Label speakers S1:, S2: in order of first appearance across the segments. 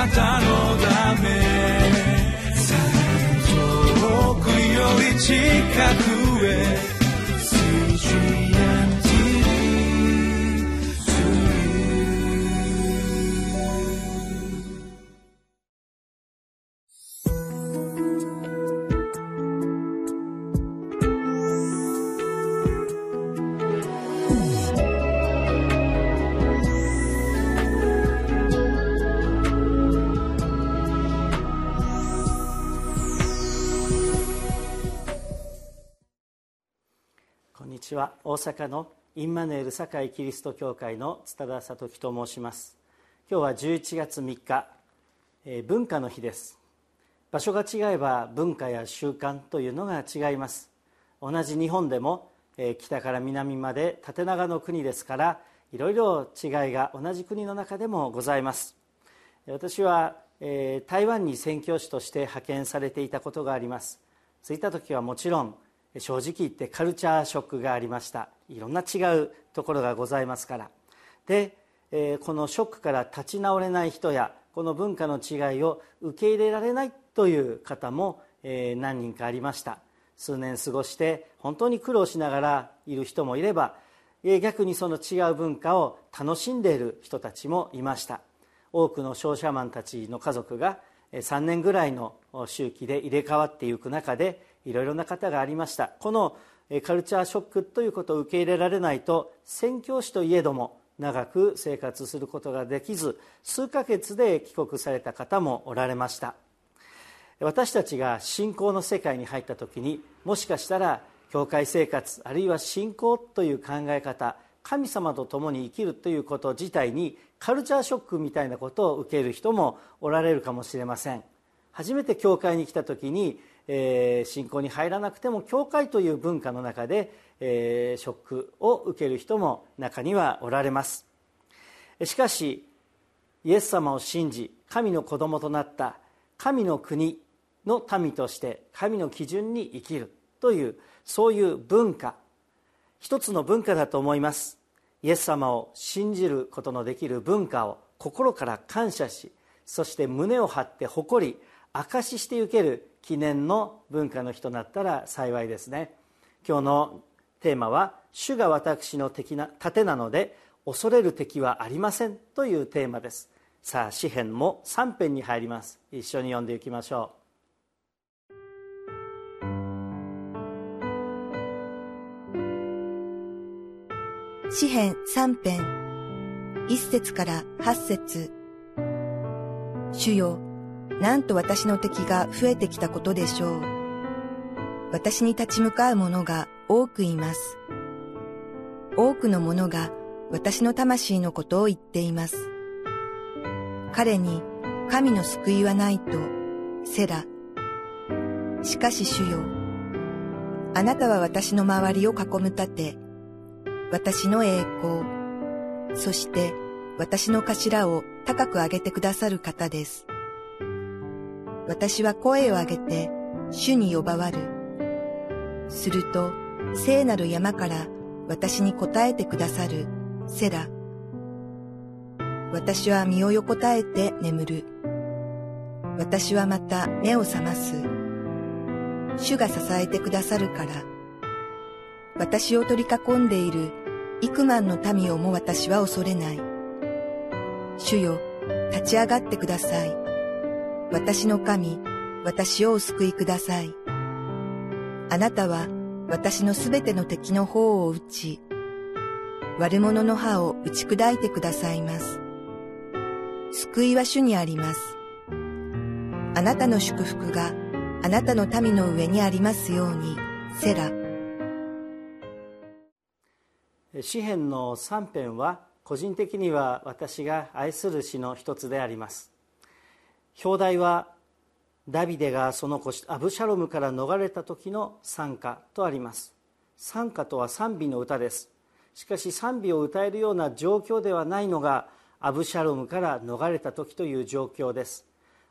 S1: なたのため。遠くより近く。
S2: ちは大阪のインマヌエル堺キリスト教会の津田聡樹と申します。今日は11月3日、えー、文化の日です。場所が違えば文化や習慣というのが違います。同じ日本でも、えー、北から南まで縦長の国ですからいろいろ違いが同じ国の中でもございます。私は、えー、台湾に宣教師として派遣されていたことがあります。そういた時はもちろん正直言ってカルチャーショックがありました。いろんな違うところがございますから。で、このショックから立ち直れない人やこの文化の違いを受け入れられないという方も、何人かありました。数年過ごして本当に苦労しながらいる人もいれば、逆にその違う文化を楽しんでいる人たちもいました。多くの商社マンたちの家族が3年ぐらいの周期で入れ替わっていく中でいろいろな方がありました。このカルチャーショックということを受け入れられないと宣教師といえども長く生活することができず数ヶ月で帰国された方もおられました。私たちが信仰の世界に入った時にもしかしたら教会生活あるいは信仰という考え方神様と共に生きるということ自体にカルチャーショックみたいなことを受ける人もおられるかもしれません。初めて教会に来た時にえー、信仰に入らなくても教会という文化の中で、えー、ショックを受ける人も中にはおられます。しかしイエス様を信じ神の子供となった神の国の民として神の基準に生きるというそういう文化一つの文化だと思います。イエス様を信じることのできる文化を心から感謝しそして胸を張って誇り証ししてゆける記念の文化の日となったら幸いですね。今日のテーマは「主が私の敵な盾なので恐れる敵はありません」というテーマです。さあ詩篇も3編に入ります。一緒に読んでいきましょう。
S3: 詩編3編。1節から8節。主よなんと私の敵が増えてきたことでしょう。私に立ち向かう者が多くいます。多くの者が私の魂のことを言っています。彼に神の救いはないと、セラ。しかし主よ、あなたは私の周りを囲む盾、私の栄光、そして私の頭を高く上げてくださる方です。私は声を上げて主に呼ばわる。すると聖なる山から私に答えてくださるセラ。私は身を横たえて眠る。私はまた目を覚ます。主が支えてくださるから。私を取り囲んでいる幾万の民をも私は恐れない。主よ、立ち上がってください。私の神、私をお救いください。あなたは私のすべての敵の方を打ち、悪者の歯を打ち砕いてくださいます。救いは主にあります。あなたの祝福があなたの民の上にありますように、セラ。
S2: 詩篇の3編は個人的には私が愛する詩の一つであります表題はダビデがその子アブシャロムから逃れた時の賛歌とあります。賛歌とは賛美の歌です。しかし賛美を歌えるような状況ではないのがアブシャロムから逃れた時という状況です。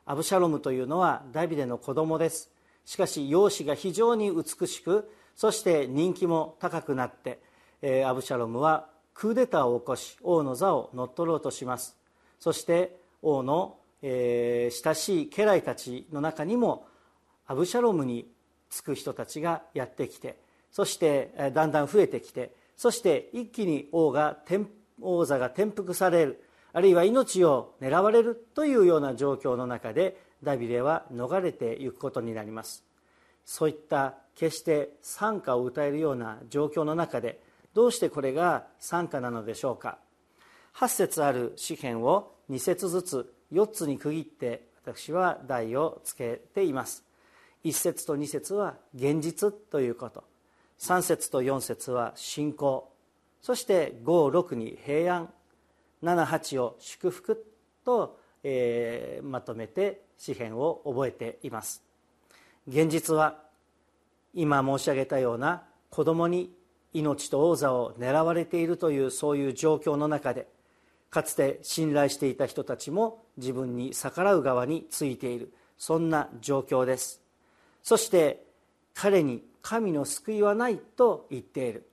S2: アブシャロムというのはダビデの子供です。しかし容姿が非常に美しくそして人気も高くなって、えアブシャロムはクーデターを起こし王の座を乗っ取ろうとします。そして王のえー、親しい家来たちの中にもアブシャロムにつく人たちがやってきてそしてだんだん増えてきてそして一気に王が王座が転覆されるあるいは命を狙われるというような状況の中でダビデは逃れていくことになります。そういった決して賛歌を歌えるような状況の中でどうしてこれが賛歌なのでしょうか。8節ある詩篇を2節ずつ4つに区切って私は題をつけています。1節と2節は現実ということ。3節と4節は信仰。そして56に平安。78を祝福と、えー、まとめて詩篇を覚えています。現実は今申し上げたような子供に命と王座を狙われているというそういう状況の中でかつて信頼していた人たちも自分に逆らう側についている。そんな状況です。そして彼に神の救いはないと言っている。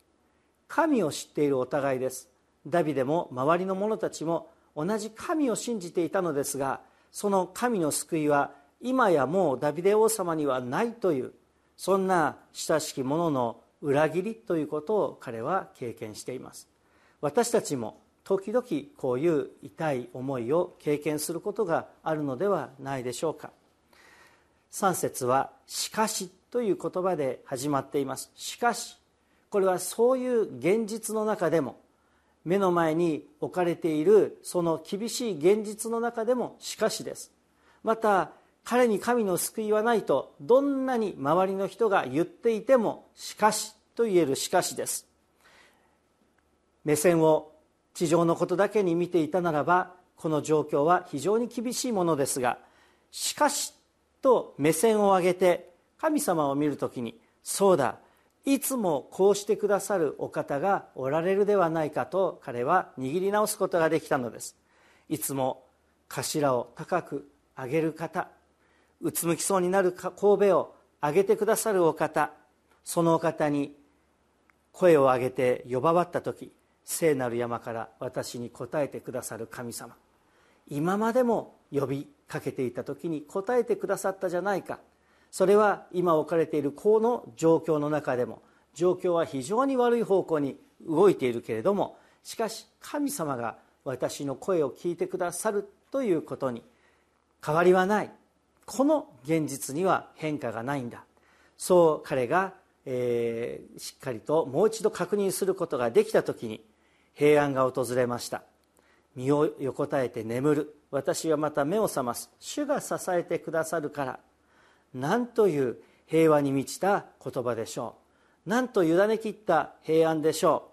S2: 神を知っているお互いです。ダビデも周りの者たちも同じ神を信じていたのですがその神の救いは今やもうダビデ王様にはないというそんな親しき者の裏切りということを彼は経験しています。私たちも時々こういう痛い思いを経験することがあるのではないでしょうか。3節は「しかし」という言葉で始まっています。しかしこれはそういう現実の中でも目の前に置かれているその厳しい現実の中でもしかしです。また彼に神の救いはないとどんなに周りの人が言っていてもしかしと言えるしかしです。目線を地上のことだけに見ていたならばこの状況は非常に厳しいものですがしかしと目線を上げて神様を見るときにそうだいつもこうしてくださるお方がおられるではないかと彼は握り直すことができたのです。いつも頭を高く上げる方うつむきそうになる神戸を上げてくださるお方そのお方に声を上げて呼ばわった時聖なる山から私に答えてくださる神様。今までも呼びかけていた時に答えてくださったじゃないか。それは今置かれているこの状況の中でも状況は非常に悪い方向に動いているけれどもしかし神様が私の声を聞いてくださるということに変わりはない。この現実には変化がないんだ。そう彼が、えー、しっかりともう一度確認することができた時に平安が訪れました。身を横たえて眠る。私はまた目を覚ます。主が支えてくださるから。なんという平和に満ちた言葉でしょう。なんと委ねきった平安でしょ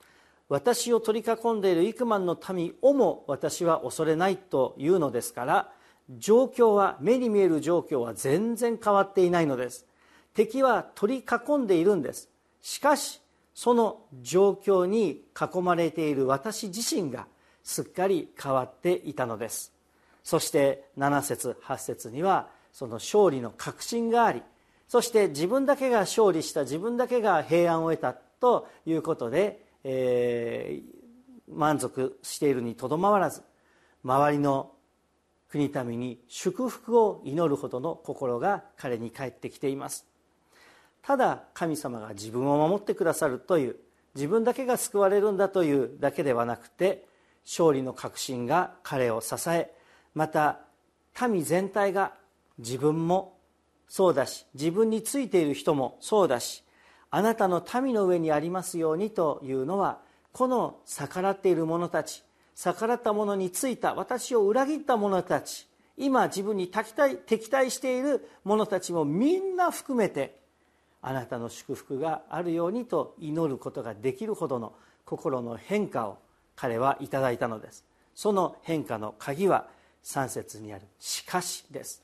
S2: う。私を取り囲んでいる幾万の民をも私は恐れないというのですから状況は目に見える状況は全然変わっていないのです。敵は取り囲んでいるんです。しかしその状況に囲まれている私自身がすっかり変わっていたのです。そして7節8節にはその勝利の確信がありそして自分だけが勝利した自分だけが平安を得たということで、えー、満足しているにとどまらず周りの国民に祝福を祈るほどの心が彼に返ってきています。ただ神様が自分を守ってくださるという自分だけが救われるんだというだけではなくて勝利の確信が彼を支えまた民全体が自分もそうだし自分についている人もそうだしあなたの民の上にありますようにというのはこの逆らっている者たち逆らった者についた私を裏切った者たち今自分に敵対敵対している者たちもみんな含めてあなたの祝福があるようにと祈ることができるほどの心の変化を彼はいただいたのです。その変化の鍵は3節にある「しかし」です。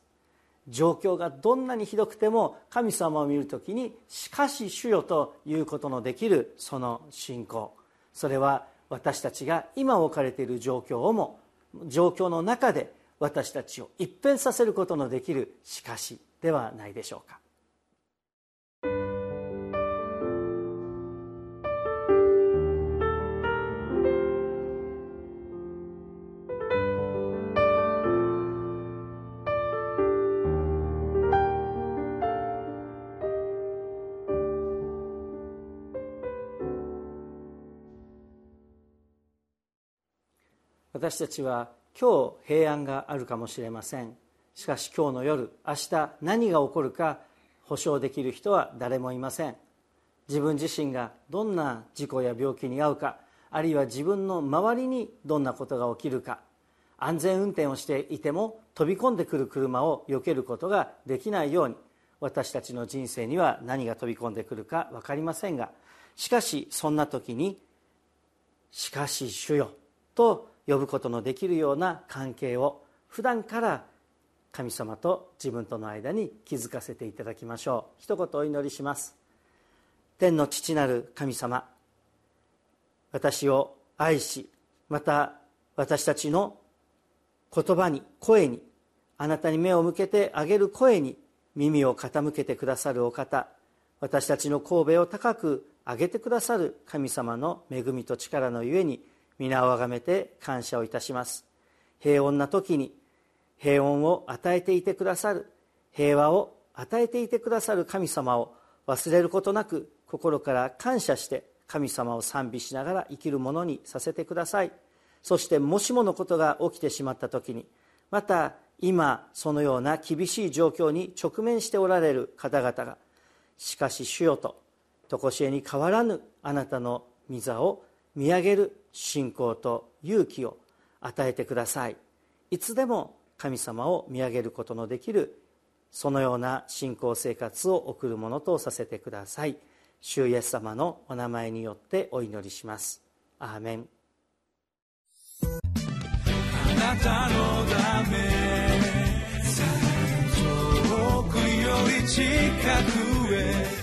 S2: 状況がどんなにひどくても神様を見るときに「しかし主よ」ということのできるその信仰。それは私たちが今置かれている状況をも状況の中で私たちを一変させることのできる「しかし」ではないでしょうか。私たちは今日平安があるかもしれません。しかし今日の夜明日何が起こるか保証できる人は誰もいません。自分自身がどんな事故や病気に遭うかあるいは自分の周りにどんなことが起きるか安全運転をしていても飛び込んでくる車を避けることができないように私たちの人生には何が飛び込んでくるか分かりませんがしかしそんな時に「しかし主よ」と呼ぶことのできるような関係を普段から神様と自分との間に築かせていただきましょう。一言お祈りします。天の父なる神様私を愛しまた私たちの言葉に声にあなたに目を向けてあげる声に耳を傾けてくださるお方私たちの神戸を高く上げてくださる神様の恵みと力のゆえに皆をあがめて感謝をいたします。平穏な時に平穏を与えていてくださる平和を与えていてくださる神様を忘れることなく心から感謝して神様を賛美しながら生きるものにさせてください。そしてもしものことが起きてしまった時にまた今そのような厳しい状況に直面しておられる方々がしかし主よと常しえに変わらぬあなたの御座を見上げる信仰と勇気を与えてください。いつでも神様を見上げることのできるそのような信仰生活を送るものとさせてください。主イエス様のお名前によってお祈りします。アーメン。
S1: あなたのため遠くより近くへ